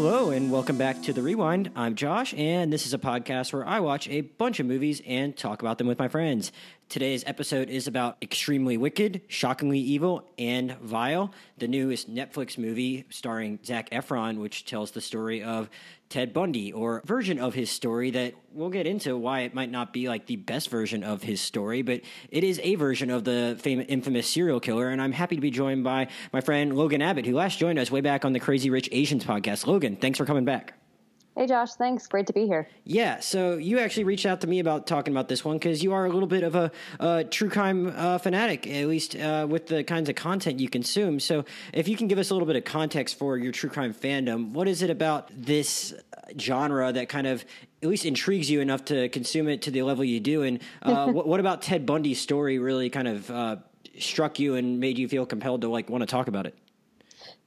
Hello, and welcome back to The Rewind. I'm Josh, and this is a podcast where I watch a bunch of movies and talk about them with my friends. Today's episode is about Extremely Wicked, Shockingly Evil, and Vile, the newest Netflix movie starring Zac Efron, which tells the story of Ted Bundy, or version of his story that we'll get into why it might not be like the best version of his story, but it is a version of the famous, infamous serial killer. And I'm happy to be joined by my friend Logan Abbott, who last joined us way back on the Crazy Rich Asians podcast. Logan, thanks for coming back. Hey, Josh. Thanks. Great to be here. Yeah. So you actually reached out to me about talking about this one because you are a little bit of a, a true crime uh, fanatic, at least uh, with the kinds of content you consume. So if you can give us a little bit of context for your true crime fandom, what is it about this genre that kind of at least intrigues you enough to consume it to the level you do? And uh, what, what, about Ted Bundy's story really kind of uh, struck you and made you feel compelled to like want to talk about it?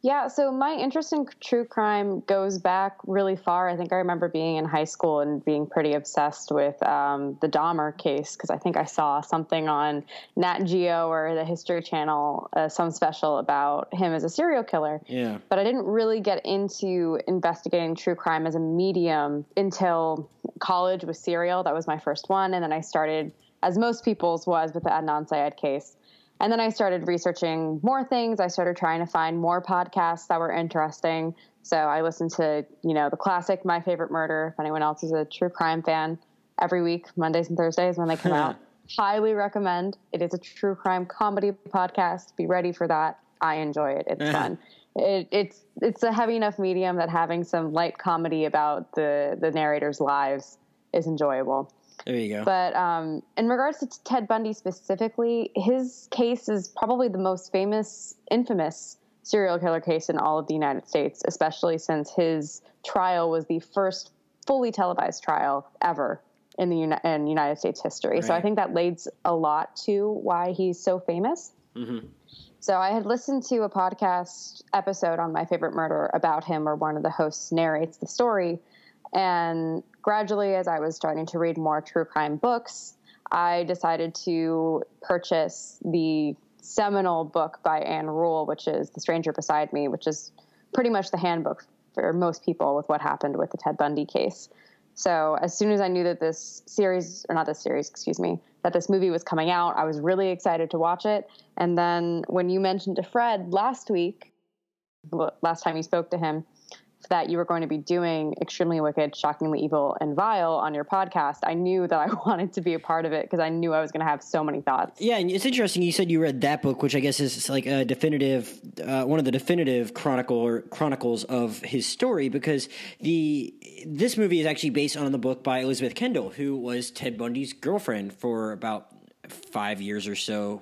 Yeah, so my interest in true crime goes back really far. I think I remember being in high school and being pretty obsessed with um, the Dahmer case because I think I saw something on Nat Geo or the History Channel, uh, some special about him as a serial killer. Yeah. But I didn't really get into investigating true crime as a medium until college with Serial. That was my first one. And then I started, as most people's was, with the Adnan Syed case. And then I started researching more things. I started trying to find more podcasts that were interesting. So I listened to, you know, the classic My Favorite Murder, if anyone else is a true crime fan, every week, Mondays and Thursdays when they come out. Highly recommend. It is a true crime comedy podcast. Be ready for that. I enjoy it. It's fun. It, it's it's a heavy enough medium that having some light comedy about the the narrator's lives is enjoyable. There you go. But um, in regards to Ted Bundy specifically, his case is probably the most famous, infamous serial killer case in all of the United States, especially since his trial was the first fully televised trial ever in the Uni- in United States history. Right. So I think that leads a lot to why he's so famous. Mm-hmm. So I had listened to a podcast episode on My Favorite Murder about him, where one of the hosts narrates the story. And gradually, as I was starting to read more true crime books, I decided to purchase the seminal book by Ann Rule, which is The Stranger Beside Me, which is pretty much the handbook for most people with what happened with the Ted Bundy case. So as soon as I knew that this series, or not this series, excuse me, that this movie was coming out, I was really excited to watch it. And then when you mentioned to Fred last week, last time you spoke to him, that you were going to be doing Extremely Wicked, Shockingly Evil, and Vile on your podcast, I knew that I wanted to be a part of it because I knew I was going to have so many thoughts. Yeah, and it's interesting. You said you read that book, which I guess is like a definitive, uh, one of the definitive chronicle or chronicles of his story, because the this movie is actually based on the book by Elizabeth Kendall, who was Ted Bundy's girlfriend for about five years or so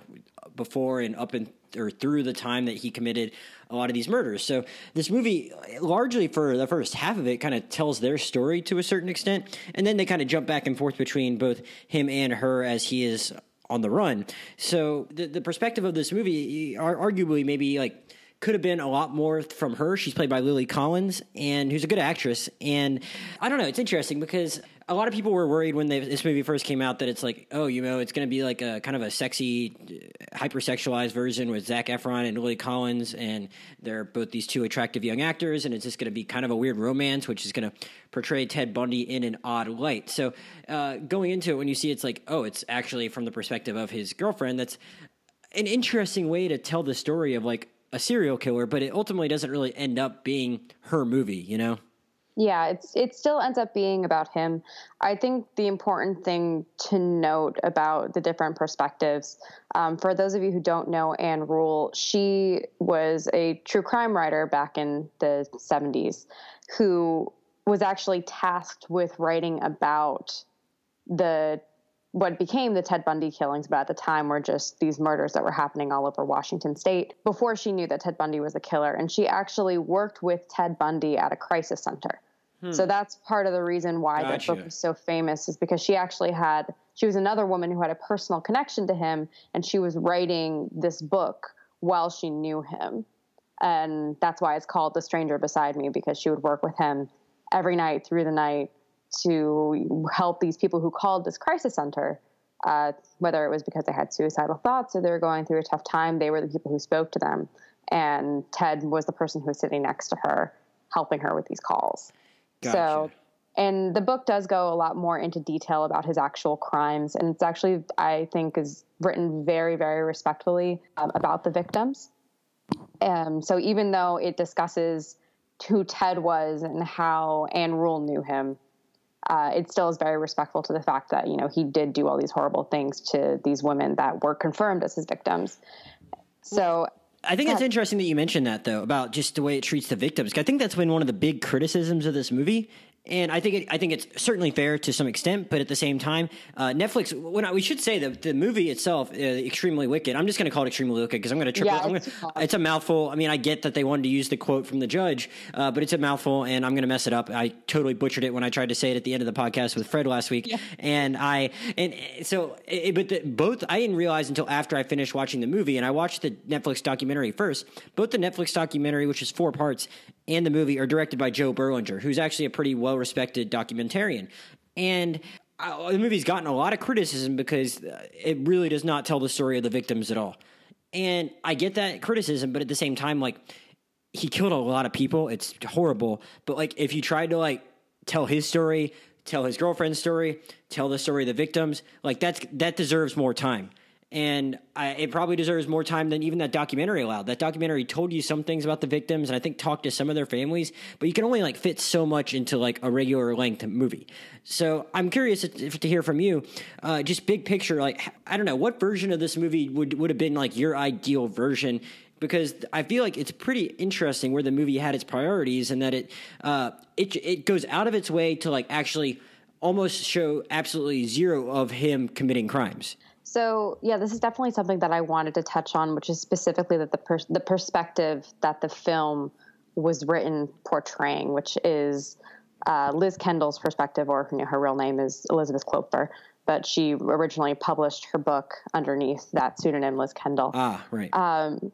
before and up and or through the time that he committed a lot of these murders. So this movie, largely for the first half of it, kind of tells their story to a certain extent, and then they kind of jump back and forth between both him and her as he is on the run. So the the perspective of this movie, arguably, maybe like could have been a lot more from her. She's played by Lily Collins, and who's a good actress. And I don't know, it's interesting because a lot of people were worried when they, this movie first came out that it's like, oh, you know, it's going to be like a kind of a sexy, hypersexualized version with Zac Efron and Lily Collins, and they're both these two attractive young actors, and it's just going to be kind of a weird romance, which is going to portray Ted Bundy in an odd light. So uh, going into it, when you see it's like, oh, it's actually from the perspective of his girlfriend, that's an interesting way to tell the story of like a serial killer, but it ultimately doesn't really end up being her movie, you know? Yeah, it's it still ends up being about him. I think the important thing to note about the different perspectives, um, for those of you who don't know Ann Rule, she was a true crime writer back in the '70s, who was actually tasked with writing about the what became the Ted Bundy killings, but at the time were just these murders that were happening all over Washington state before she knew that Ted Bundy was a killer. And she actually worked with Ted Bundy at a crisis center. Hmm. So that's part of the reason why gotcha. that book is so famous is because she actually had she was another woman who had a personal connection to him and she was writing this book while she knew him. And that's why it's called The Stranger Beside Me because she would work with him every night through the night to help these people who called this crisis center, uh, whether it was because they had suicidal thoughts or they were going through a tough time, they were the people who spoke to them. And Ted was the person who was sitting next to her helping her with these calls. Gotcha. So, and the book does go a lot more into detail about his actual crimes, and it's actually I think is written very very respectfully um, about the victims. Um, so even though it discusses who Ted was and how Ann Rule knew him, uh, it still is very respectful to the fact that you know he did do all these horrible things to these women that were confirmed as his victims. So I think it's interesting that you mentioned that though about just the way it treats the victims. I think that's been one of the big criticisms of this movie and I think it, I think it's certainly fair to some extent, but at the same time, uh, Netflix. When I, we should say that the movie itself, uh, extremely wicked. I'm just going to call it extremely wicked because I'm going to triple. Yeah, I'm it's gonna, it's a mouthful. I mean, I get that they wanted to use the quote from the judge, uh, but it's a mouthful, and I'm going to mess it up. I totally butchered it when I tried to say it at the end of the podcast with Fred last week, Yeah. and I and so, it, but the, both I didn't realize until after I finished watching the movie, and I watched the Netflix documentary first. Both the Netflix documentary, which is four parts, and the movie are directed by Joe Berlinger, who's actually a pretty well respected documentarian. And uh, the movie's gotten a lot of criticism because uh, it really does not tell the story of the victims at all. And I get that criticism, but at the same time, like, he killed a lot of people. It's horrible. But, like, if you tried to, like, tell his story, tell his girlfriend's story, tell the story of the victims, like, that's that deserves more time and I, it probably deserves more time than even that documentary allowed. That documentary told you some things about the victims, and I think talked to some of their families, but you can only like fit so much into like a regular length movie. So I'm curious to, hear from you, uh, just big picture. Like I don't know what version of this movie would would have been like your ideal version. Because I feel like it's pretty interesting where the movie had its priorities, and that it uh, it it goes out of its way to like actually almost show absolutely zero of him committing crimes. So yeah, this is definitely something that I wanted to touch on, which is specifically that the pers- the perspective that the film was written portraying, which is uh, Liz Kendall's perspective, or you know, her real name is Elizabeth Kloepfer, but she originally published her book underneath that pseudonym, Liz Kendall. Ah, right. Um,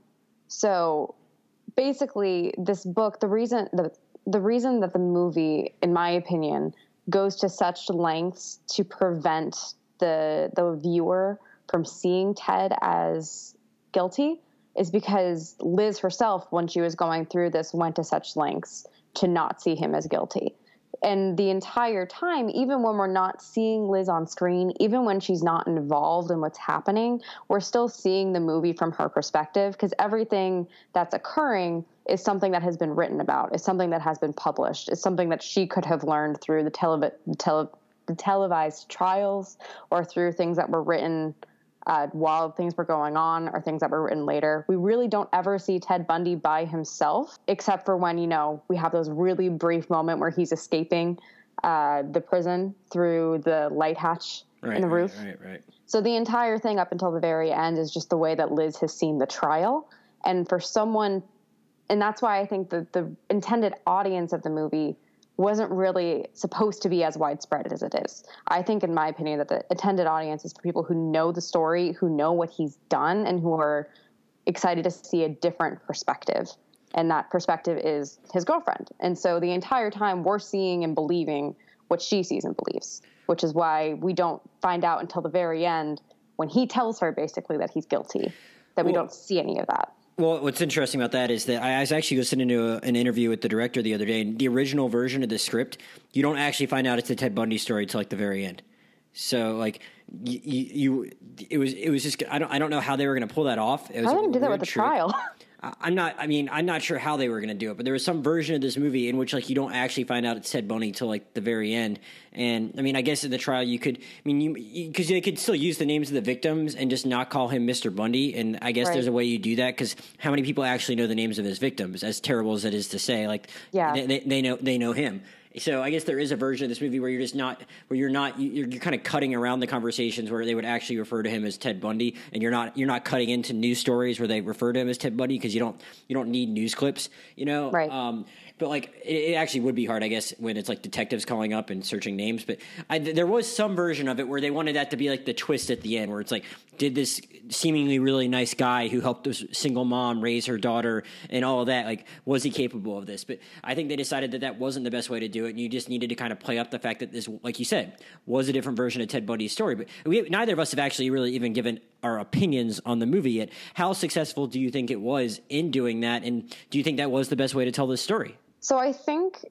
so basically, this book, the reason the the reason that the movie, in my opinion, goes to such lengths to prevent the the viewer from seeing Ted as guilty is because Liz herself, when she was going through this, went to such lengths to not see him as guilty. And the entire time, even when we're not seeing Liz on screen, even when she's not involved in what's happening, we're still seeing the movie from her perspective because everything that's occurring is something that has been written about, is something that has been published, is something that she could have learned through the, tele- tele- the televised trials or through things that were written uh, while things were going on or things that were written later. We really don't ever see Ted Bundy by himself, except for when, you know, we have those really brief moment where he's escaping uh, the prison through the light hatch right, in the roof. right. Right, right. So the entire thing up until the very end is just the way that Liz has seen the trial. And for someone, and that's why I think that the intended audience of the movie wasn't really supposed to be as widespread as it is. I think, in my opinion, that the attended audience is for people who know the story, who know what he's done, and who are excited to see a different perspective. And that perspective is his girlfriend. And so the entire time we're seeing and believing what she sees and believes, which is why we don't find out until the very end when he tells her basically that he's guilty, that we don't see any of that. Well, what's interesting about that is that I was actually listening to a, an interview with the director the other day, and the original version of the script, you don't actually find out it's the Ted Bundy story until like the very end. So, like, you, you it was it was just I don't I don't know how they were going to pull that off. It was How a did they do that with the trick. trial? I'm not. I mean, I'm not sure how they were going to do it, but there was some version of this movie in which like you don't actually find out it's Ted Bundy till like the very end. And I mean, I guess in the trial you could. I mean, you because they could still use the names of the victims and just not call him Mr. Bundy. And I guess Right. there's a way you do that because how many people actually know the names of his victims? As terrible as it is to say, like Yeah. they, they, they know they know him. So I guess there is a version of this movie where you're just not where you're not you're, you're kind of cutting around the conversations where they would actually refer to him as Ted Bundy, and you're not you're not cutting into news stories where they refer to him as Ted Bundy because you don't you don't need news clips, you know. Right. Um, but like it, it actually would be hard, I guess, when it's like detectives calling up and searching names. But I, there was some version of it where they wanted that to be like the twist at the end, where it's like, did this seemingly really nice guy who helped this single mom raise her daughter and all of that, like, was he capable of this? But I think they decided that that wasn't the best way to do it, and you just needed to kind of play up the fact that this, like you said, was a different version of Ted Bundy's story. But we, neither of us have actually really even given our opinions on the movie yet. How successful do you think it was in doing that, and do you think that was the best way to tell this story? So I think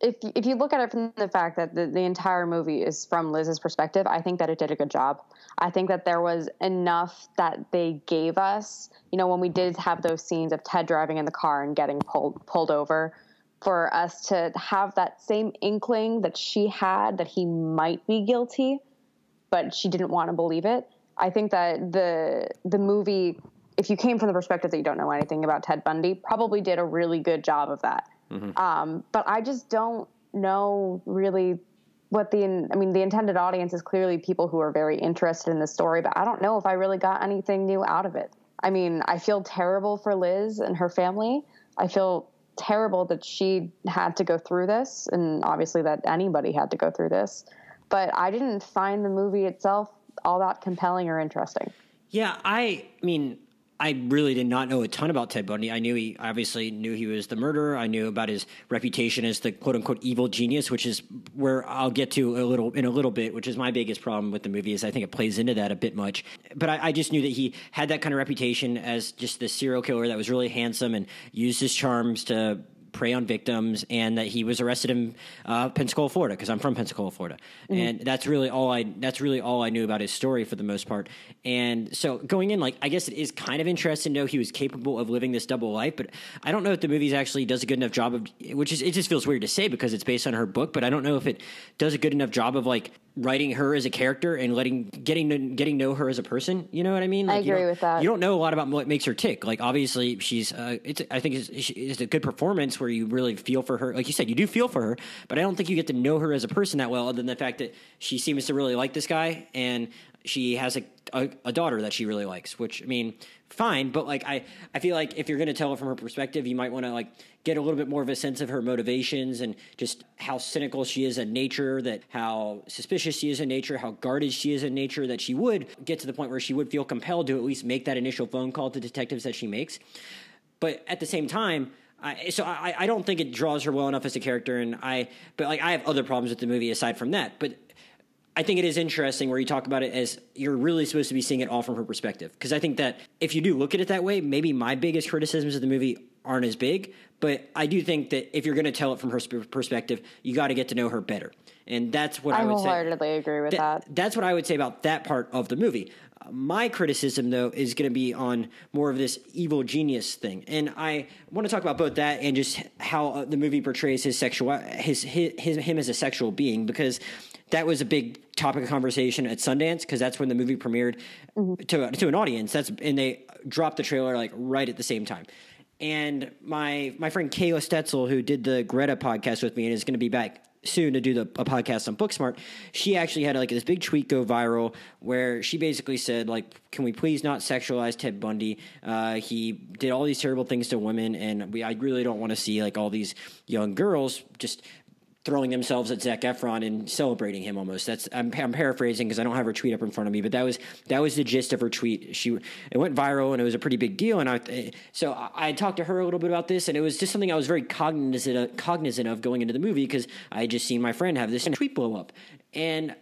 if if you look at it from the fact that the, the entire movie is from Liz's perspective, I think that it did a good job. I think that there was enough that they gave us. You know, when we did have those scenes of Ted driving in the car and getting pulled pulled over, for us to have that same inkling that she had that he might be guilty, but she didn't want to believe it. I think that the the movie, if you came from the perspective that you don't know anything about Ted Bundy, probably did a really good job of that. Mm-hmm. Um, but I just don't know really what the I mean the intended audience is clearly people who are very interested in the story, but I don't know if I really got anything new out of it. I mean, I feel terrible for Liz and her family. I feel terrible that she had to go through this, and obviously that anybody had to go through this. But I didn't find the movie itself all that compelling or interesting. Yeah, I mean, I really did not know a ton about Ted Bundy. I knew he obviously knew he was the murderer. I knew about his reputation as the quote unquote evil genius, which is where I'll get to a little in a little bit, which is my biggest problem with the movie is I think it plays into that a bit much. But I, I just knew that he had that kind of reputation as just the serial killer that was really handsome and used his charms to prey on victims, and that he was arrested in uh, Pensacola, Florida, because I'm from Pensacola, Florida, mm-hmm. and that's really all I that's really all I knew about his story for the most part. And so going in, like I guess it is kind of interesting to know he was capable of living this double life, but I don't know if the movie actually does a good enough job of, which is it just feels weird to say because it's based on her book, but I don't know if it does a good enough job of like writing her as a character and letting getting to getting know her as a person. You know what I mean? Like, I agree with that. You don't know a lot about what makes her tick. Like obviously she's uh, it's I think it's, it's, a good performance where you really feel for her. Like you said, you do feel for her, but I don't think you get to know her as a person that well, other than the fact that she seems to really like this guy and she has a, a, a daughter that she really likes. Which I mean, fine, but like I I feel like if you're going to tell it from her perspective, you might want to like get a little bit more of a sense of her motivations and just how cynical she is in nature, that how suspicious she is in nature, how guarded she is in nature, that she would get to the point where she would feel compelled to at least make that initial phone call to detectives that she makes. But at the same time, I, so I, I don't think it draws her well enough as a character, and I but like I have other problems with the movie aside from that. But I think it is interesting where you talk about it as you're really supposed to be seeing it all from her perspective. Because I think that if you do look at it that way, maybe my biggest criticisms of the movie aren't as big. But I do think that if you're going to tell it from her perspective, you got to get to know her better. And that's what I, I would wholeheartedly say. agree with that, that. That's what I would say about that part of the movie. My criticism, though, is going to be on more of this evil genius thing, and I want to talk about both that and just how uh, the movie portrays his sexual his, his, his him as a sexual being because that was a big topic of conversation at Sundance because that's when the movie premiered mm-hmm. to to an audience. That's and they dropped the trailer like right at the same time. And my my friend Kayla Stetzel, who did the Greta podcast with me and is going to be back soon to do the a podcast on Booksmart, she actually had like this big tweet go viral where she basically said like, "Can we please not sexualize Ted Bundy? Uh, he did all these terrible things to women, and we I really don't want to see like all these young girls just throwing themselves at Zac Efron and celebrating him almost. That's I'm, I'm paraphrasing because I don't have her tweet up in front of me, but that was that was the gist of her tweet. She it went viral and it was a pretty big deal. And I so I, I talked to her a little bit about this, and it was just something I was very cognizant of, cognizant of going into the movie because I had just seen my friend have this tweet blow up, and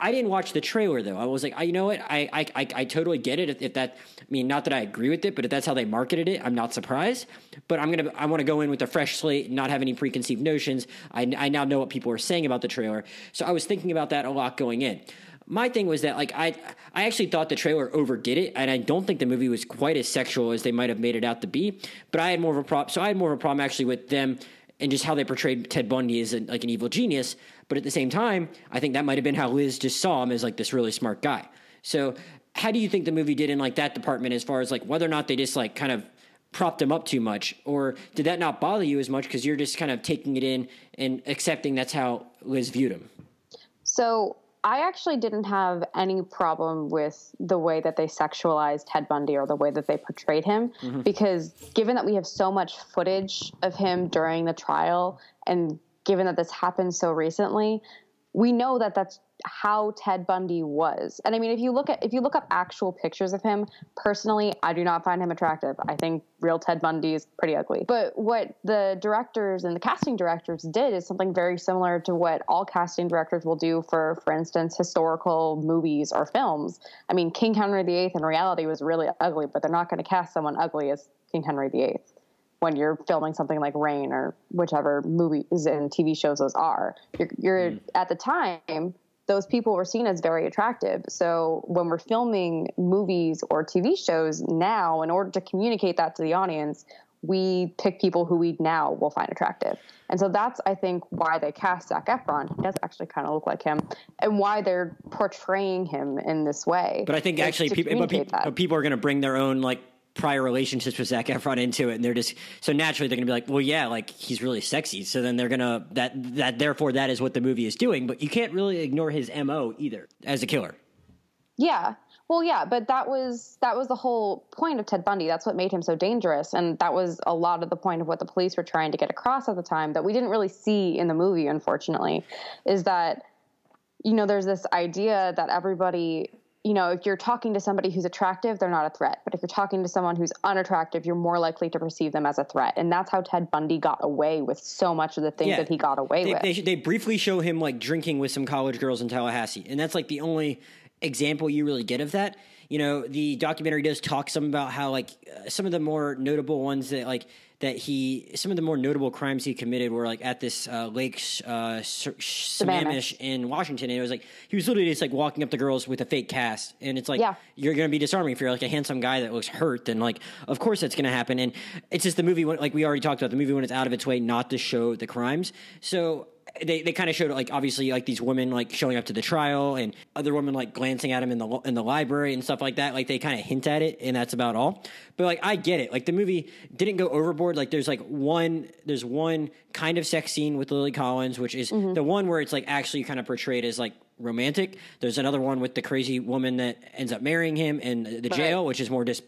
I didn't watch the trailer though. I was like, I, you know what? I, I, I, I totally get it. If, that, I mean, not that I agree with it, but if that's how they marketed it, I'm not surprised. But I'm gonna, I want to go in with a fresh slate, not have any preconceived notions. I, I now know what people are saying about the trailer, so I was thinking about that a lot going in. My thing was that like I, I actually thought the trailer overdid it, and I don't think the movie was quite as sexual as they might have made it out to be. But I had more of a problem. So I had more of a problem actually with them and just how they portrayed Ted Bundy as a, like an evil genius. But at the same time, I think that might have been how Liz just saw him as like this really smart guy. So how do you think the movie did in like that department as far as like whether or not they just like kind of propped him up too much or did that not bother you as much because you're just kind of taking it in and accepting that's how Liz viewed him? So I actually didn't have any problem with the way that they sexualized Ted Bundy or the way that they portrayed him mm-hmm. because given that we have so much footage of him during the trial and given that this happened so recently, we know that that's how Ted Bundy was. And I mean, if you look at if you look up actual pictures of him, personally, I do not find him attractive. I think real Ted Bundy is pretty ugly. But what the directors and the casting directors did is something very similar to what all casting directors will do for for instance historical movies or films. I mean, King Henry VIII in reality was really ugly, but they're not going to cast someone ugly as King Henry VIII when you're filming something like Reign or whichever movies and TV shows those are. You're, you're mm. at the time those people were seen as very attractive. So when we're filming movies or TV shows now, in order to communicate that to the audience, we pick people who we now will find attractive. And so that's, I think, why they cast Zac Efron. He does actually kind of look like him, and why they're portraying him in this way. But I think actually, people, but, people, but people are going to bring their own like prior relationships with Zac Efron into it, and they're just so naturally they're gonna be like, well, yeah, like he's really sexy. So then they're gonna that that therefore that is what the movie is doing. But you can't really ignore his mo either as a killer. Yeah. Well, yeah, but that was that was the whole point of Ted Bundy. That's what made him so dangerous, and that was a lot of the point of what the police were trying to get across at the time that we didn't really see in the movie. Unfortunately, is that you know there's this idea that everybody you know, if you're talking to somebody who's attractive, they're not a threat. But if you're talking to someone who's unattractive, you're more likely to perceive them as a threat. And that's how Ted Bundy got away with so much of the things yeah. that he got away they, with. They, they briefly show him like drinking with some college girls in Tallahassee. And that's like the only example you really get of that. You know, the documentary does talk some about how like uh, some of the more notable ones that like that he some of the more notable crimes he committed were like at this uh, lake uh, Sammamish in Washington, and it was like he was literally just like walking up to girls with a fake cast, and it's like yeah. you're going to be disarming if you're like a handsome guy that looks hurt, then like of course that's going to happen, and it's just the movie when, like we already talked about the movie when it's out of its way not to show the crimes, so they, they kind of showed like obviously like these women like showing up to the trial and other women like glancing at him in the in the library and stuff like that like they kind of hint at it and that's about all. But like I get it. Like the movie didn't go overboard. Like there's like one there's one kind of sex scene with Lily Collins which is mm-hmm. the one where it's like actually kind of portrayed as like romantic. There's another one with the crazy woman that ends up marrying him in the jail which is more just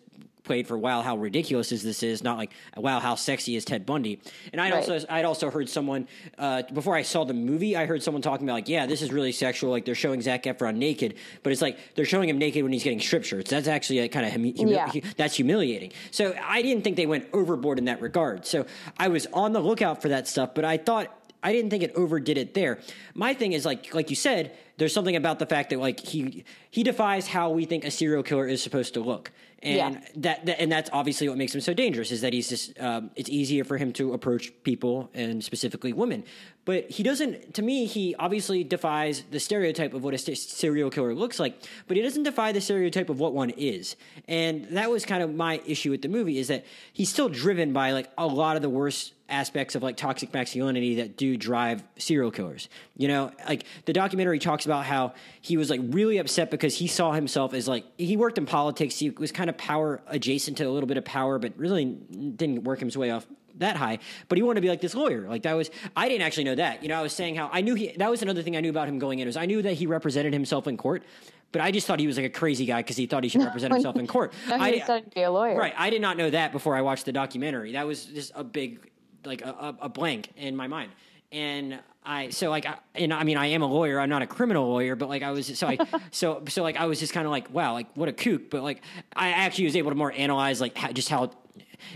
played for wow how ridiculous is this is not like wow how sexy is ted bundy and i'd right. also i'd also heard someone uh, before i saw the movie i heard someone talking about like yeah this is really sexual like they're showing zac efron naked but it's like they're showing him naked when he's getting strip shirts that's actually a kind of humi- humi- yeah. that's humiliating so i didn't think they went overboard in that regard so i was on the lookout for that stuff but i thought I didn't think it overdid it there. My thing is like like you said, there's something about the fact that like he he defies how we think a serial killer is supposed to look and yeah. that, that, and that's obviously what makes him so dangerous is that he's just um, it's easier for him to approach people and specifically women but he doesn't to me he obviously defies the stereotype of what a st- serial killer looks like but he doesn't defy the stereotype of what one is and that was kind of my issue with the movie is that he's still driven by like a lot of the worst aspects of like toxic masculinity that do drive serial killers. You know, like the documentary talks about how he was like really upset because he saw himself as like he worked in politics. He was kind of power adjacent to a little bit of power, but really didn't work his way off that high, but he wanted to be like this lawyer. Like that was I didn't actually know that. You know, I was saying how I knew he that was another thing I knew about him going in was I knew that he represented himself in court. But I just thought he was like a crazy guy because he thought he should represent himself in court. no, I, to be a lawyer. Right. I did not know that before I watched the documentary. That was just a big like a, a blank in my mind and I so like I, and I mean I am a lawyer I'm not a criminal lawyer but like I was so I so so like I was just kind of like wow like what a kook but like I actually was able to more analyze like how, just how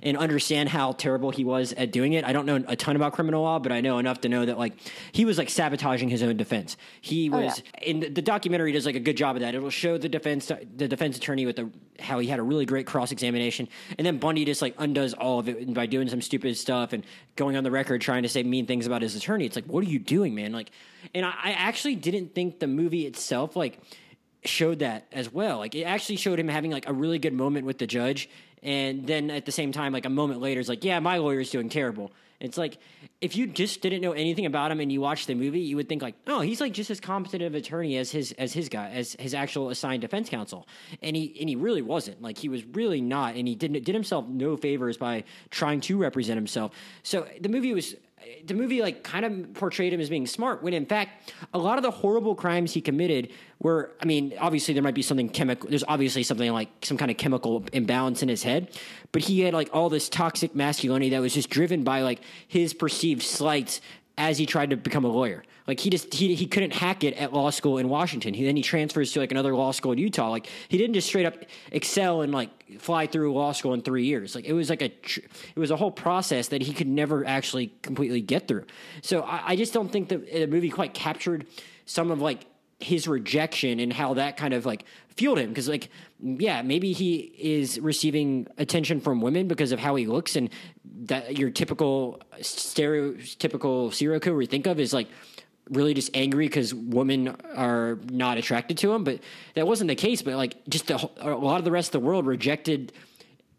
and understand how terrible he was at doing it. I don't know a ton about criminal law, but I know enough to know that like he was like sabotaging his own defense. He oh, was oh, yeah. in the documentary does like a good job of that. It'll show the defense the defense attorney with the how he had a really great cross examination, and then Bundy just like undoes all of it by doing some stupid stuff and going on the record trying to say mean things about his attorney. It's like what are you doing, man? Like, and I, I actually didn't think the movie itself like showed that as well. Like it actually showed him having like a really good moment with the judge and then at the same time, like a moment later, it's like, yeah, my lawyer's doing terrible. It's like if you just didn't know anything about him and you watched the movie, you would think like, oh, he's like just as competent of attorney as his as his guy as his actual assigned defense counsel, and he and he really wasn't. Like he was really not, and he didn't did himself no favors by trying to represent himself. So the movie was the movie like kind of portrayed him as being smart when in fact a lot of the horrible crimes he committed were i mean obviously there might be something chemical there's obviously something like some kind of chemical imbalance in his head but he had like all this toxic masculinity that was just driven by like his perceived slights as he tried to become a lawyer. Like he just he he couldn't hack it at law school in Washington. He then he transfers to like another law school in Utah. Like he didn't just straight up excel and like fly through law school in three years. Like it was like a it was a whole process that he could never actually completely get through. So I, I just don't think that the movie quite captured some of like his rejection and how that kind of like fueled him because like yeah maybe he is receiving attention from women because of how he looks and that your typical stereotypical serial killer we think of is like really just angry because women are not attracted to him but that wasn't the case but like just the, a lot of the rest of the world rejected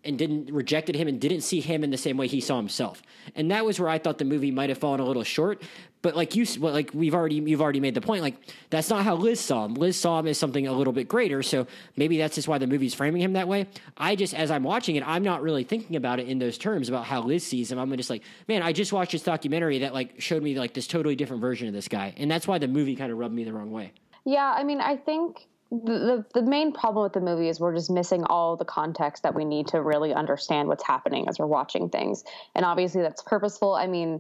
and didn't rejected him and didn't see him in the same way he saw himself. And that was where I thought the movie might have fallen a little short. But like you, well, like we've already, you've already made the point. Like that's not how Liz saw him. Liz saw him as something a little bit greater. So maybe that's just why the movie's framing him that way. I just, as I'm watching it, I'm not really thinking about it in those terms about how Liz sees him. I'm just like, man, I just watched this documentary that like showed me like this totally different version of this guy, and that's why the movie kind of rubbed me the wrong way. Yeah, I mean, I think the, the main problem with the movie is we're just missing all the context that we need to really understand what's happening as we're watching things. And obviously that's purposeful. I mean,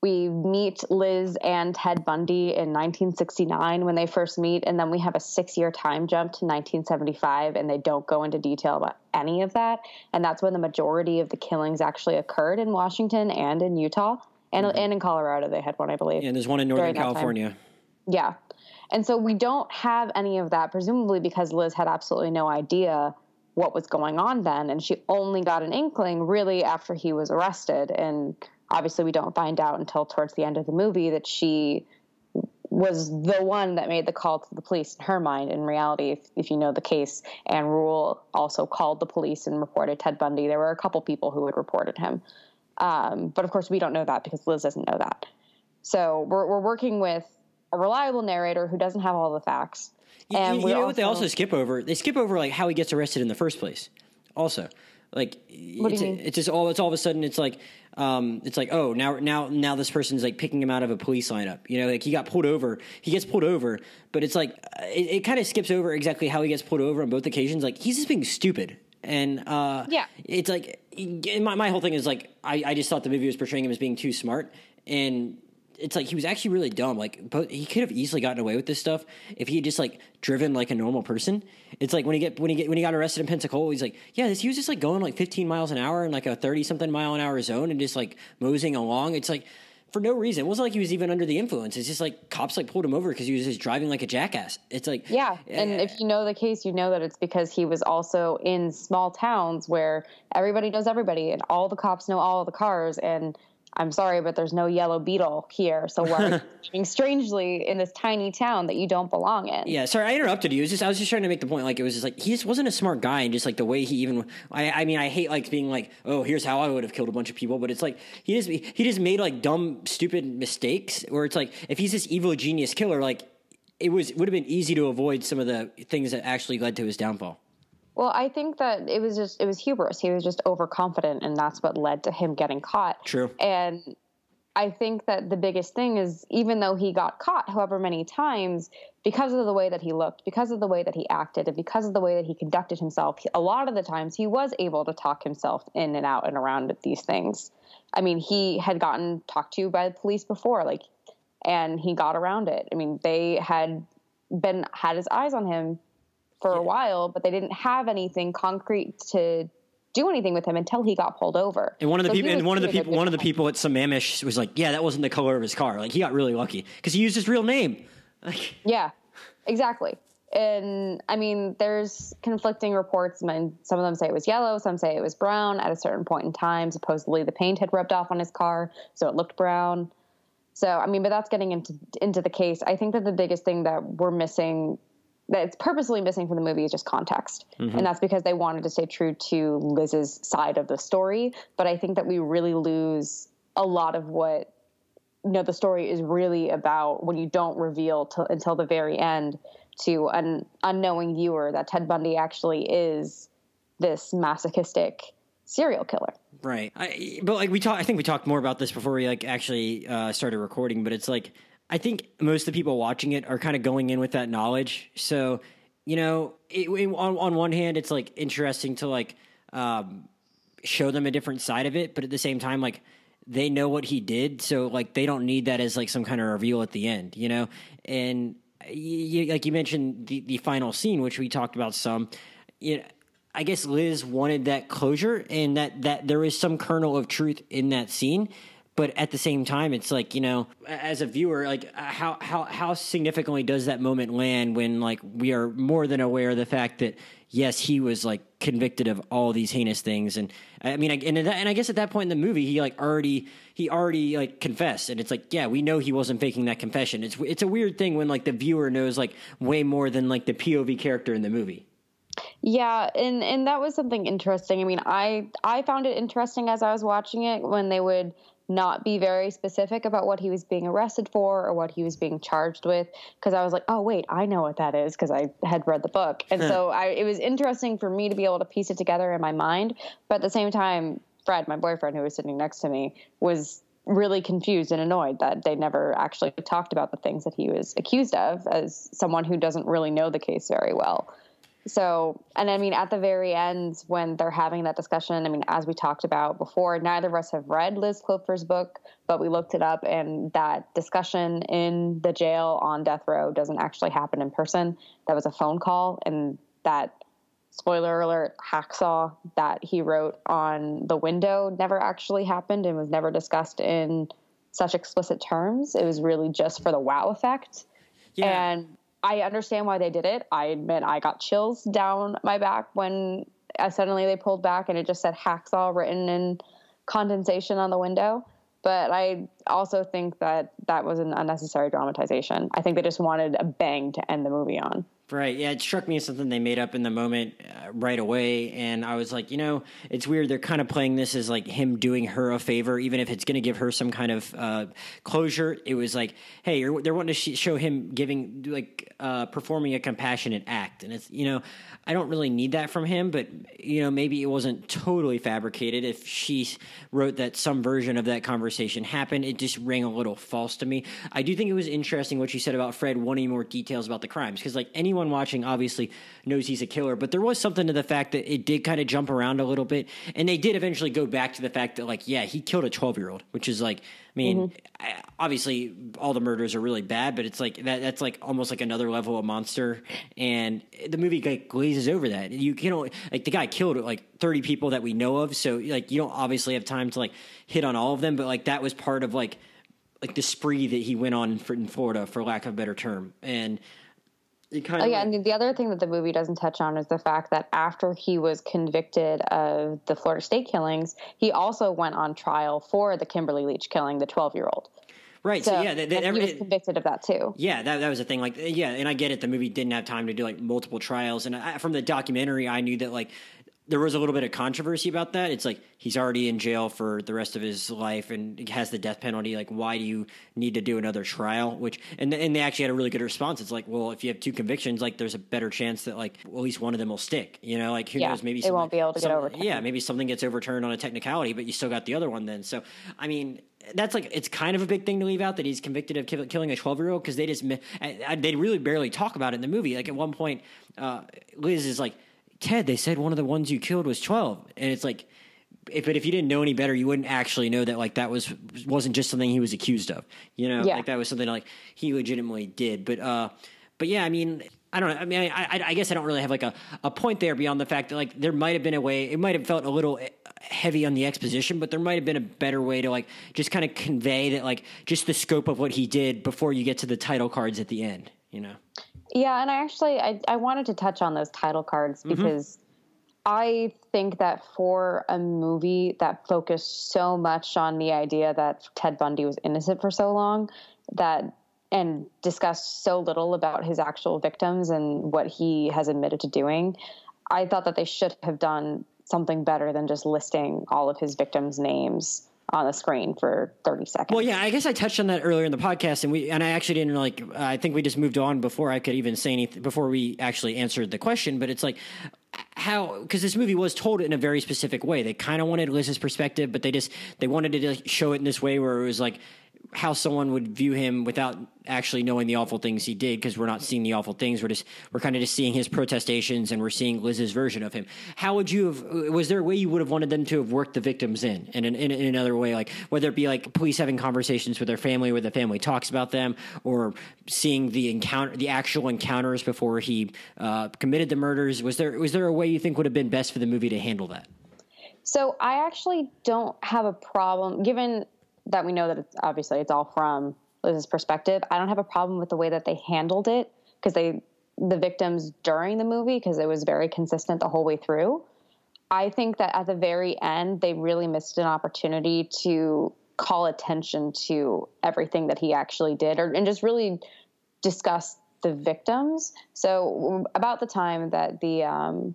we meet Liz and Ted Bundy in 1969 when they first meet, and then we have a six year time jump to 1975, and they don't go into detail about any of that. And that's when the majority of the killings actually occurred in Washington and in Utah. And, mm-hmm. and in Colorado, they had one, I believe. Yeah, and there's one in Northern California. Yeah. And so we don't have any of that, presumably because Liz had absolutely no idea what was going on then. And she only got an inkling really after he was arrested. And obviously, we don't find out until towards the end of the movie that she was the one that made the call to the police in her mind. In reality, if, if you know the case, Ann Rule also called the police and reported Ted Bundy. There were a couple people who had reported him. Um, but of course, we don't know that because Liz doesn't know that. So we're, we're working with a reliable narrator who doesn't have all the facts. And you, you know also, what they also skip over? They skip over like how he gets arrested in the first place. Also, like it's, it's, just all it's all of a sudden it's like um, it's like oh now now now this person's like picking him out of a police lineup. You know, like he got pulled over. He gets pulled over, but it's like it, it kind of skips over exactly how he gets pulled over on both occasions. Like he's just being stupid. And uh, yeah, it's like my, my whole thing is like I, I just thought the movie was portraying him as being too smart, and it's like he was actually really dumb. Like, but he could have easily gotten away with this stuff if he had just like driven like a normal person. It's like when he get when he get when he got arrested in Pensacola, he's like, yeah, this, he was just like going like 15 miles an hour in like a 30 something mile an hour zone and just like moseying along. It's like for no reason. It wasn't like he was even under the influence. It's just like cops like pulled him over because he was just driving like a jackass. It's like yeah, and uh, if you know the case, you know that it's because he was also in small towns where everybody knows everybody and all the cops know all the cars and I'm sorry, but there's no yellow beetle here. So we're living strangely in this tiny town that you don't belong in. Yeah, sorry, I interrupted you. It was just I was just trying to make the point. Like it was just like he just wasn't a smart guy, and just like the way he even. I, I mean, I hate like being like, oh, here's how I would have killed a bunch of people, but it's like he just he just made like dumb, stupid mistakes. Where it's like if he's this evil genius killer, like it was it would have been easy to avoid some of the things that actually led to his downfall. Well, I think that it was just it was hubris. He was just overconfident, and that's what led to him getting caught. True. And I think that the biggest thing is even though he got caught however many times, because of the way that he looked, because of the way that he acted, and because of the way that he conducted himself, a lot of the times he was able to talk himself in and out and around these things. I mean, he had gotten talked to by the police before, like, and he got around it. I mean, they had been had his eyes on him for yeah. a while, but they didn't have anything concrete to do anything with him until he got pulled over. And one of the so people, and one of the people, one of the people at Sammamish was like, "Yeah, that wasn't the color of his car. Like he got really lucky because he used his real name." Like, yeah, exactly. And I mean, there's conflicting reports. Some of them say it was yellow, some say it was brown. At a certain point in time, supposedly the paint had rubbed off on his car, so it looked brown. So I mean, but that's getting into into the case. I think that the biggest thing that we're missing that's purposely missing from the movie is just context. Mm-hmm. And that's because they wanted to stay true to Liz's side of the story. But I think that we really lose a lot of what you know the story is really about when you don't reveal to, until the very end to an unknowing viewer that Ted Bundy actually is this masochistic serial killer. Right. I, but like we talked, I think we talked more about this before we like actually uh, started recording. But it's like I think most of the people watching it are kind of going in with that knowledge. So, you know, it, on on one hand, it's like interesting to like um, show them a different side of it, but at the same time, like they know what he did, so like they don't need that as like some kind of reveal at the end, you know. And you, like you mentioned the the final scene, which we talked about some. You know, I guess Liz wanted that closure, and that that there is some kernel of truth in that scene but at the same time it's like you know as a viewer like uh, how how how significantly does that moment land when like we are more than aware of the fact that yes he was like convicted of all these heinous things? And i mean and, and i guess at that point in the movie he like already he already like confessed. And it's like yeah we know he wasn't faking that confession. It's it's a weird thing when like the viewer knows like way more than like the pov character in the movie. Yeah, and and that was something interesting. I mean, I I found it interesting as I was watching it when they would not be very specific about what he was being arrested for or what he was being charged with because I was like, oh wait, I know what that is because I had read the book, and hmm. so I, it was interesting for me to be able to piece it together in my mind. But at the same time, Fred, my boyfriend who was sitting next to me, was really confused and annoyed that they never actually talked about the things that he was accused of as someone who doesn't really know the case very well. So, and I mean, at the very end, when they're having that discussion, I mean, as we talked about before, neither of us have read Liz Kloepfer's book, but we looked it up, and that discussion in the jail on death row doesn't actually happen in person. That was a phone call, and that spoiler alert hacksaw that he wrote on the window never actually happened and was never discussed in such explicit terms. It was really just for the wow effect. Yeah. And I understand why they did it. I admit I got chills down my back when uh, suddenly they pulled back and it just said hacksaw written in condensation on the window. But I also think that that was an unnecessary dramatization. I think they just wanted a bang to end the movie on. Right. Yeah, it struck me as something they made up in the moment uh, right away, and I was like, you know, it's weird. They're kind of playing this as like him doing her a favor, even if it's going to give her some kind of uh, closure. It was like, hey, they're wanting to sh- show him giving like uh, performing a compassionate act, and it's you know, I don't really need that from him, but you know, maybe it wasn't totally fabricated. If she wrote that some version of that conversation happened, it just rang a little false to me. I do think it was interesting what you said about Fred wanting more details about the crimes because like anyone watching obviously knows he's a killer, but there was something to the fact that it did kind of jump around a little bit, and they did eventually go back to the fact that like, yeah, he killed a twelve year old, which is like, I mean, mm-hmm. obviously all the murders are really bad, but it's like that that's like almost like another level of monster, and the movie like glazes over that. You you know like the guy killed like thirty people that we know of, so like you don't obviously have time to like hit on all of them, but like that was part of like like the spree that he went on in Florida, for lack of a better term, and kind oh, yeah, and the other thing that the movie doesn't touch on is the fact that after he was convicted of the Florida State killings, he also went on trial for the Kimberly Leach killing, the 12 year old. Right. So, so yeah, they, they, he was convicted of that too. Yeah, that that was the thing. Like, yeah, and I get it. The movie didn't have time to do like multiple trials, and I, from the documentary, I knew that like there was a little bit of controversy about that. It's like he's already in jail for the rest of his life and has the death penalty. Like, why do you need to do another trial? Which and and they actually had a really good response. It's like, well, if you have two convictions, like there's a better chance that like well, at least one of them will stick. You know, like who yeah, knows? Maybe they won't be able to some, get overturned. Yeah, maybe something gets overturned on a technicality, but you still got the other one. Then, so I mean, that's like it's kind of a big thing to leave out that he's convicted of killing a 12 year old because they just they really barely talk about it in the movie. Like at one point, uh, Liz is like Ted, they said one of the ones you killed was 12. And it's like, if, but if you didn't know any better, you wouldn't actually know that like that was wasn't just something he was accused of. You know, yeah. like that was something like he legitimately did. But uh, but yeah, I mean, I don't know. I mean, I, I, I guess I don't really have like a, a point there beyond the fact that like there might have been a way. It might have felt a little heavy on the exposition, but there might have been a better way to like just kind of convey that like just the scope of what he did before you get to the title cards at the end. You know. Yeah, and I actually I, I wanted to touch on those title cards mm-hmm. because mm-hmm. I think that for a movie that focused so much on the idea that Ted Bundy was innocent for so long that and discussed so little about his actual victims and what he has admitted to doing, I thought that they should have done something better than just listing all of his victims' names on the screen for 30 seconds. Well, yeah, I guess I touched on that earlier in the podcast and we and I actually didn't like I think we just moved on before I could even say anything before we actually answered the question, but it's like how because this movie was told in a very specific way. They kind of wanted Liz's perspective, but they just they wanted to show it in this way where it was like how someone would view him without actually knowing the awful things he did because we're not seeing the awful things. We're just we're kind of just seeing his protestations and we're seeing Liz's version of him. How would you have was there a way you would have wanted them to have worked the victims in? In, in, in another way like whether it be like police having conversations with their family where the family talks about them or seeing the encounter the actual encounters before he uh, committed the murders was there was there a way you think would have been best for the movie to handle that? So I actually don't have a problem given that we know that it's obviously it's all from Liz's perspective. I don't have a problem with the way that they handled it because they the victims during the movie because it was very consistent the whole way through. I think that at the very end they really missed an opportunity to call attention to everything that he actually did or and just really discuss the victims. So about the time that the um,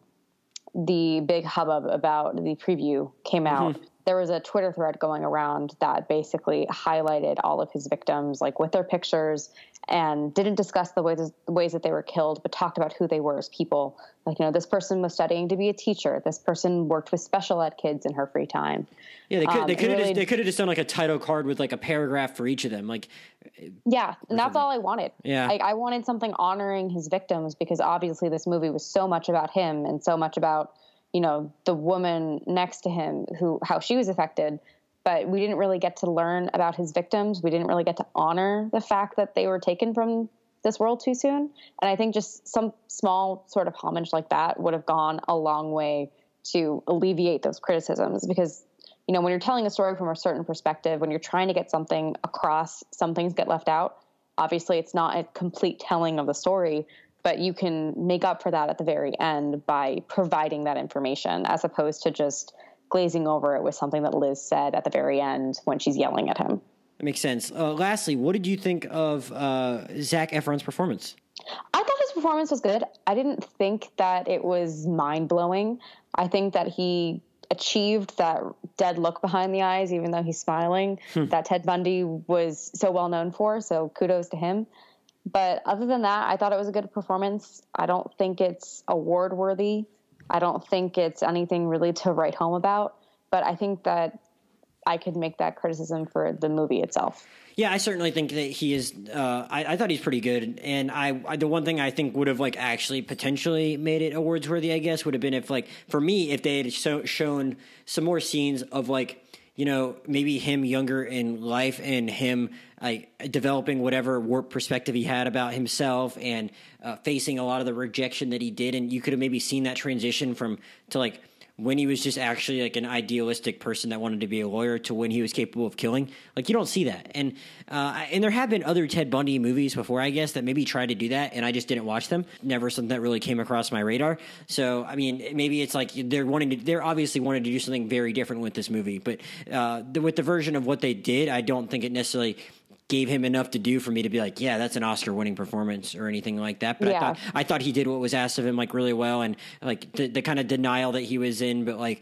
the big hubbub about the preview came out, mm-hmm there was a Twitter thread going around that basically highlighted all of his victims, like with their pictures, and didn't discuss the ways the ways that they were killed, but talked about who they were as people. Like, you know, this person was studying to be a teacher. This person worked with special ed kids in her free time. Yeah, they could um, they could have really, just, they could have just done like a title card with like a paragraph for each of them. Like, yeah, and that's all I wanted. Yeah, like, I wanted something honoring his victims because obviously this movie was so much about him and so much about you know the woman next to him who how she was affected but we didn't really get to learn about his victims. We didn't really get to honor the fact that they were taken from this world too soon. And i think just some small sort of homage like that would have gone a long way to alleviate those criticisms because you know when you're telling a story from a certain perspective when you're trying to get something across some things get left out. Obviously it's not a complete telling of the story but you can make up for that at the very end by providing that information as opposed to just glazing over it with something that Liz said at the very end when she's yelling at him. That makes sense. Uh, lastly, what did you think of uh, Zac Efron's performance? I thought his performance was good. I didn't think that it was mind blowing. I think that he achieved that dead look behind the eyes, even though he's smiling, hmm. that Ted Bundy was so well known for. So kudos to him. But other than that, I thought it was a good performance. I don't think it's award worthy. I don't think it's anything really to write home about. But I think that I could make that criticism for the movie itself. Yeah, I certainly think that he is. Uh, I, I, thought he's pretty good, and I, I, the one thing I think would have like actually potentially made it awards worthy, I guess, would have been if like for me if they had so, shown some more scenes of like you know, maybe him younger in life and him like developing whatever warped perspective he had about himself and uh, facing a lot of the rejection that he did, and you could have maybe seen that transition from to like when he was just actually like an idealistic person that wanted to be a lawyer to when he was capable of killing. Like you don't see that, and uh, and there have been other Ted Bundy movies before, I guess, that maybe tried to do that, and I just didn't watch them. Never something that really came across my radar. So I mean, maybe it's like they're wanting to, they're obviously wanting to do something very different with this movie, but uh, the, with the version of what they did, I don't think it necessarily gave him enough to do for me to be like, yeah, that's an Oscar winning performance or anything like that. But yeah. I thought I thought he did what was asked of him like really well and like the, the kind of denial that he was in, but like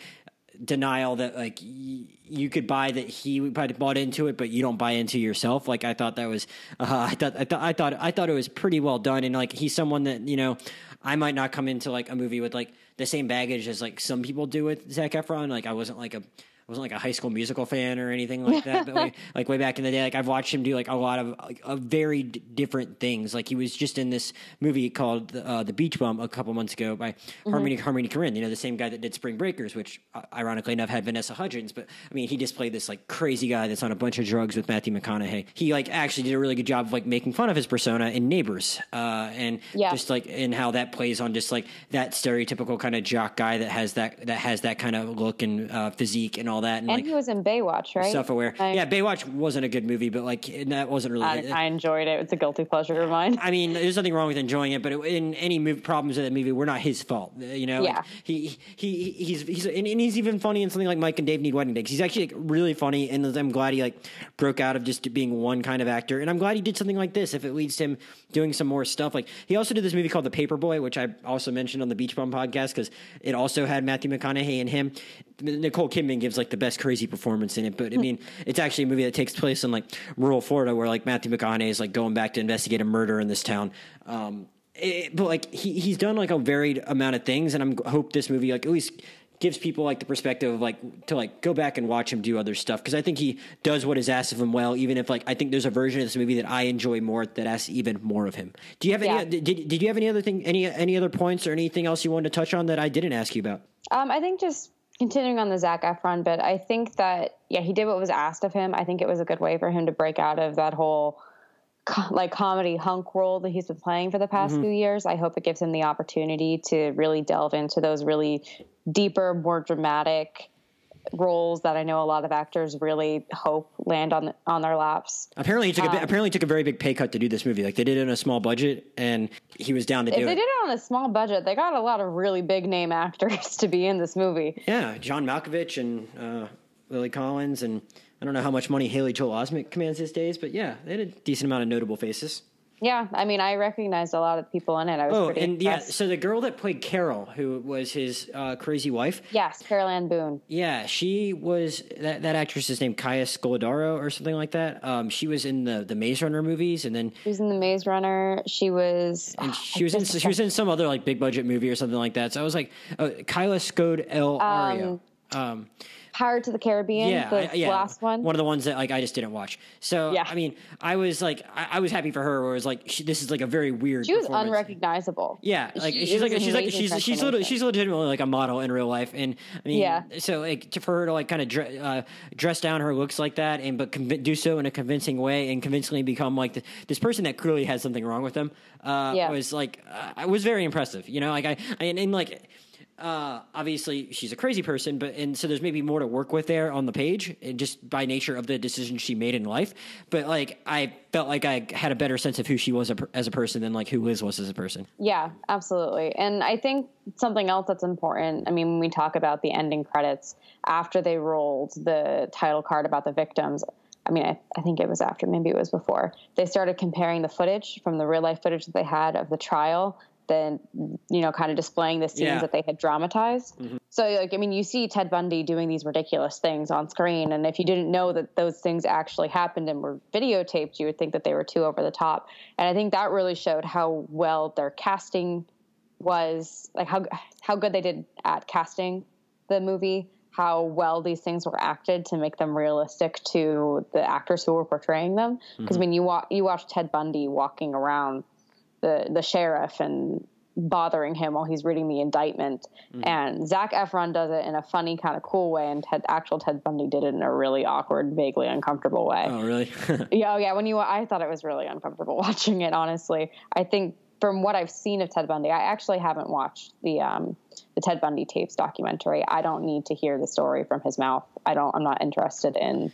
denial that like y- you could buy that he bought into it, but you don't buy into yourself. Like I thought that was, uh, I thought, I thought, I thought, I thought it was pretty well done. And like he's someone that you know, I might not come into like a movie with like the same baggage as like some people do with Zac Efron. Like I wasn't like a wasn't like a high school musical fan or anything like that. but like, like, way back in the day, like I've watched him do like a lot of, like, of very d- different things. Like he was just in this movie called uh, The Beach Bum a couple months ago by mm-hmm. Harmony Harmony Korine. You know, the same guy that did Spring Breakers, which uh, ironically enough had Vanessa Hudgens. But I mean, he just played this like crazy guy that's on a bunch of drugs with Matthew McConaughey. He like actually did a really good job of like making fun of his persona in Neighbors, uh, and yeah. just like in how that plays on just like that stereotypical kind of jock guy that has that that has that kind of look and uh, physique and all that. And, and like, he was in Baywatch, right? Self aware. Yeah, Baywatch wasn't a good movie, but like that wasn't really. I, I, enjoyed it. It's a guilty pleasure of mine. I mean, there's nothing wrong with enjoying it, but it, in any move, problems of that movie were not his fault. Uh, you know, yeah. Like, he he he's he's and, he's even funny in something like Mike and Dave Need Wedding Dates. He's actually like, really funny, and I'm glad he like broke out of just being one kind of actor, and I'm glad he did something like this. If it leads him doing some more stuff, like he also did this movie called The Paperboy, which I also mentioned on the Beach Bum podcast because it also had Matthew McConaughey and him. Nicole Kidman gives like the best crazy performance in it, but I mean, it's actually a movie that takes place in like rural Florida, where like Matthew McConaughey is like going back to investigate a murder in this town. Um, it, but like he he's done like a varied amount of things, and I'm hope this movie like at least gives people like the perspective of like to like go back and watch him do other stuff because I think he does what is asked of him well. Even if like I think there's a version of this movie that I enjoy more that asks even more of him. Do you have yeah. any? Did, did you have any other thing? Any any other points or anything else you wanted to touch on that I didn't ask you about? Um, I think just continuing on the Zac Efron bit, I think that yeah, he did what was asked of him. I think it was a good way for him to break out of that whole co- like comedy hunk role that he's been playing for the past mm-hmm. few years. I hope it gives him the opportunity to really delve into those really deeper, more dramatic roles that I know a lot of actors really hope land on on their laps. Apparently, he took a, um, apparently took a very big pay cut to do this movie. Like they did it in a small budget, and he was down to do if it. They did it on a small budget. They got a lot of really big name actors to be in this movie. Yeah, John Malkovich and uh, Lily Collins, and I don't know how much money Haley Joel Osment commands these days, but yeah, they had a decent amount of notable faces. Yeah, I mean, I recognized a lot of people in it. I was oh, pretty and impressed. yeah, so the girl that played Carol, who was his uh, crazy wife. Yes, Carol Ann Boone. Yeah, she was that that actress is named Kaya Scodelario or something like that. Um, she was in the the Maze Runner movies, and then she was in the Maze Runner. She was, and she was in she was in some other like big budget movie or something like that. So I was like, oh, Kyla Scodelario. Um, um, Pirates of the Caribbean, yeah, the I, yeah, last one. One of the ones that like I just didn't watch. So yeah. I mean, I was like, I, I was happy for her. Where it was like, she, this is like a very weird. She was unrecognizable. Yeah, like she, she's like she's like she's she's little, she's legitimately like a model in real life, and I mean, yeah. So like to, for her to like kind of dre- uh, dress down her looks like that, and but conv- do so in a convincing way, and convincingly become like the, this person that clearly has something wrong with them. Uh, yeah. was like uh, was very impressive. You know, like I, I and, and like uh, obviously she's a crazy person, but and so there's maybe more to work with there on the page, and just by nature of the decisions she made in life. But like, I felt like I had a better sense of who she was a, as a person than like who Liz was as a person. Yeah, absolutely. And I think something else that's important. I mean, when we talk about the ending credits after they rolled the title card about the victims. I mean, I, I, think it was after, maybe it was before. They started comparing the footage from the real life footage that they had of the trial then you know kind of displaying the scenes yeah. that they had dramatized mm-hmm. so like i mean you see ted bundy doing these ridiculous things on screen and if you didn't know that those things actually happened and were videotaped you would think that they were too over the top and i think that really showed how well their casting was like how how good they did at casting the movie how well these things were acted to make them realistic to the actors who were portraying them because mm-hmm. when you wa- you watch Ted Bundy walking around the the sheriff and bothering him while he's reading the indictment. Mm-hmm. And Zac Efron does it in a funny kind of cool way, and Ted, actual Ted Bundy did it in a really awkward, vaguely uncomfortable way. Oh, really? yeah, oh, yeah. When you, I thought it was really uncomfortable watching it. Honestly, I think from what I've seen of Ted Bundy, I actually haven't watched the um, the Ted Bundy tapes documentary. I don't need to hear the story from his mouth. I don't. I'm not interested in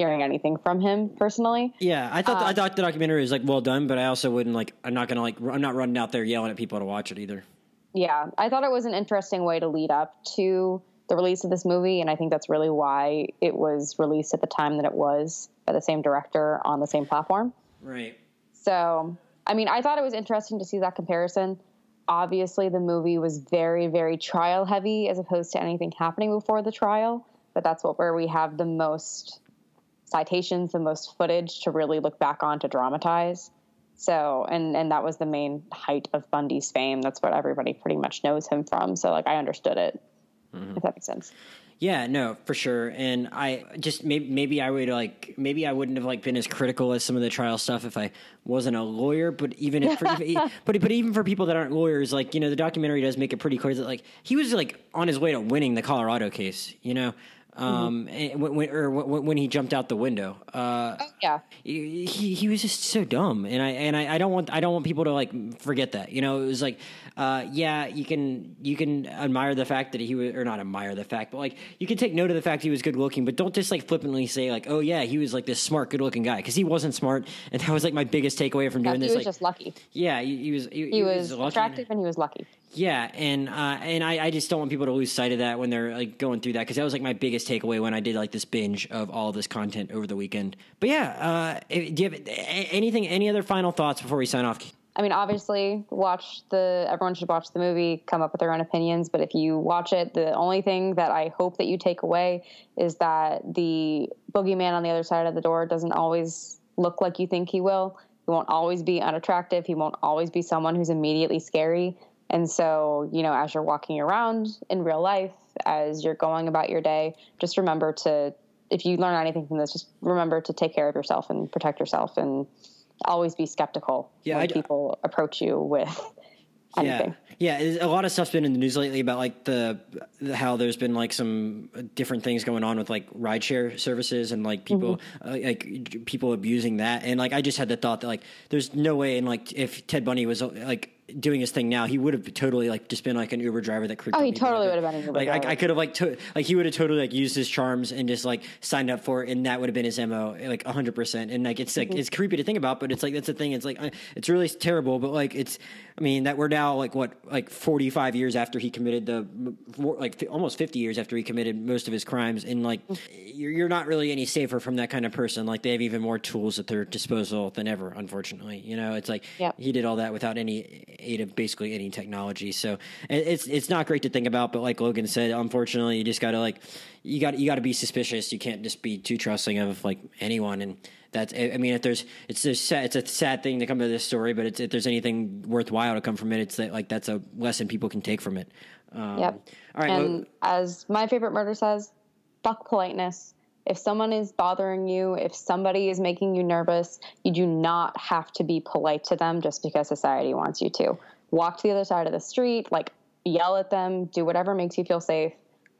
hearing anything from him personally. Yeah, I thought I um, thought the documentary was like well done, but I also wouldn't like. I'm not gonna like. I'm not running out there yelling at people to watch it either. Yeah, I thought it was an interesting way to lead up to the release of this movie, and I think that's really why it was released at the time that it was by the same director on the same platform. Right. So, I mean, I thought it was interesting to see that comparison. Obviously, the movie was very, very trial heavy as opposed to anything happening before the trial, but that's what where we have the most citations, the most footage to really look back on to dramatize. So, and and that was the main height of Bundy's fame. That's what everybody pretty much knows him from. So, like, I understood it. Mm-hmm. If that makes sense. Yeah, no, for sure. And I just maybe maybe I would like maybe I wouldn't have like been as critical as some of the trial stuff if I wasn't a lawyer. But even if for, but but even for people that aren't lawyers, like you know, the documentary does make it pretty clear that like he was like on his way to winning the Colorado case. You know, um, mm-hmm. when, or when he jumped out the window. Uh, oh, yeah, he, he was just so dumb, and I and I, I, don't want I don't want people to like forget that. You know, it was like, uh, yeah, you can you can admire the fact that he was, or not admire the fact, but like you can take note of the fact he was good looking, but don't just like flippantly say like, oh yeah, he was like this smart, good looking guy because he wasn't smart, and that was like my biggest takeaway from yeah, doing he this. He was like, just lucky. Yeah, he, he was. He, he was, was attractive and he was lucky. Yeah, and uh, and I, I just don't want people to lose sight of that when they're like going through that because that was like my biggest takeaway when I did like this binge of all this content over the weekend. But yeah, uh, do you have anything? Any other final thoughts before we sign off? I mean, obviously, watch the. Everyone should watch the movie, come up with their own opinions. But if you watch it, the only thing that I hope that you take away is that the boogeyman on the other side of the door doesn't always look like you think he will. He won't always be unattractive. He won't always be someone who's immediately scary and so, you know, as you're walking around in real life, as you're going about your day, just remember to, if you learn anything from this, just remember to take care of yourself and protect yourself and always be skeptical yeah, when I, people approach you with anything. Yeah, yeah. A lot of stuff's been in the news lately about like the, how there's been like some different things going on with like rideshare services and like people mm-hmm. uh, like people abusing that. And like I just had the thought that like there's no way and like if Ted Bundy was like doing his thing now, he would have totally like just been like an Uber driver that creeped. Oh, he totally would have been an Uber Like I. I could have like to, like he would have totally like used his charms and just like signed up for it, and that would have been his mo, like hundred percent. And like it's like Mm-hmm. it's creepy to think about, but it's like that's the thing. It's like uh, it's really terrible, but like it's. I mean that we're now like what like forty five years after he committed the like almost fifty years after he committed most of his crimes, and like mm. you're, you're not really any safer from that kind of person. Like they have even more tools at their disposal than ever. Unfortunately, you know, it's like Yep. he did all that without any aid of basically any technology. So it's it's not great to think about, but like Logan said, unfortunately, you just got to like you got you got to be suspicious. You can't just be too trusting of like anyone. And that's I I mean, if there's it's a sad, it's a sad thing to come to this story, but it's, if there's anything worthwhile to come from it, it's that, like that's a lesson people can take from it. Um, Yep. All right. and Lo- as my favorite murder says, fuck politeness. If someone is bothering you, if somebody is making you nervous, you do not have to be polite to them just because society wants you to. Walk to the other side of the street, like yell at them, do whatever makes you feel safe.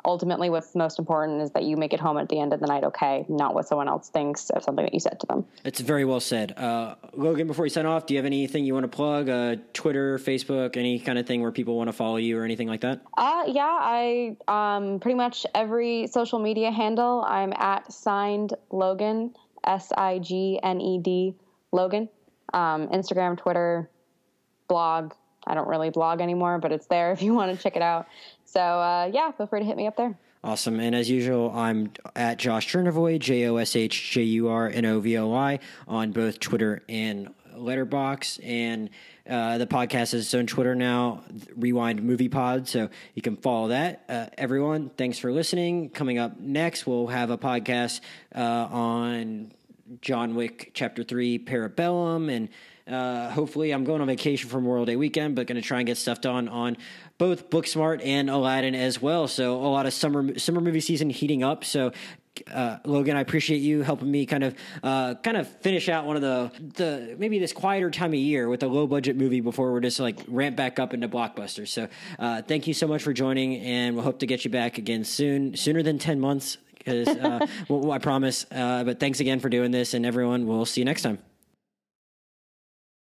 Ultimately, what's most important is that you make it home at the end of the night okay, not what someone else thinks of something that you said to them. It's very well said. Uh, Logan, before you sign off, do you have anything you want to plug? Uh, Twitter, Facebook, any kind of thing where people want to follow you or anything like that? Uh, yeah, I um, pretty much every social media handle I'm at signed Logan S I G N E D Logan. Um, Instagram, Twitter, blog. I don't really blog anymore, but it's there if you want to check it out. So uh, yeah, feel free to hit me up there. Awesome. And as usual, I'm at Josh Jurnovoy, J O S H J U R N O V O Y, on both Twitter and Letterboxd. And uh, the podcast its own Twitter now, Rewind Movie Pod. So you can follow that. Uh, everyone, thanks for listening. Coming up next, we'll have a podcast uh, on John Wick Chapter 3 Parabellum. And uh, hopefully, I'm going on vacation for Memorial Day weekend, but going to try and get stuff done on both Booksmart and Aladdin as well. So a lot of summer summer movie season heating up. So. Uh, Logan, I appreciate you helping me kind of uh, kind of finish out one of the the maybe this quieter time of year with a low budget movie before we're just like ramp back up into blockbusters. So uh, thank you so much for joining, and we'll hope to get you back again soon, sooner than ten months, because uh, well, I promise. Uh, but thanks again for doing this, and everyone, we'll see you next time.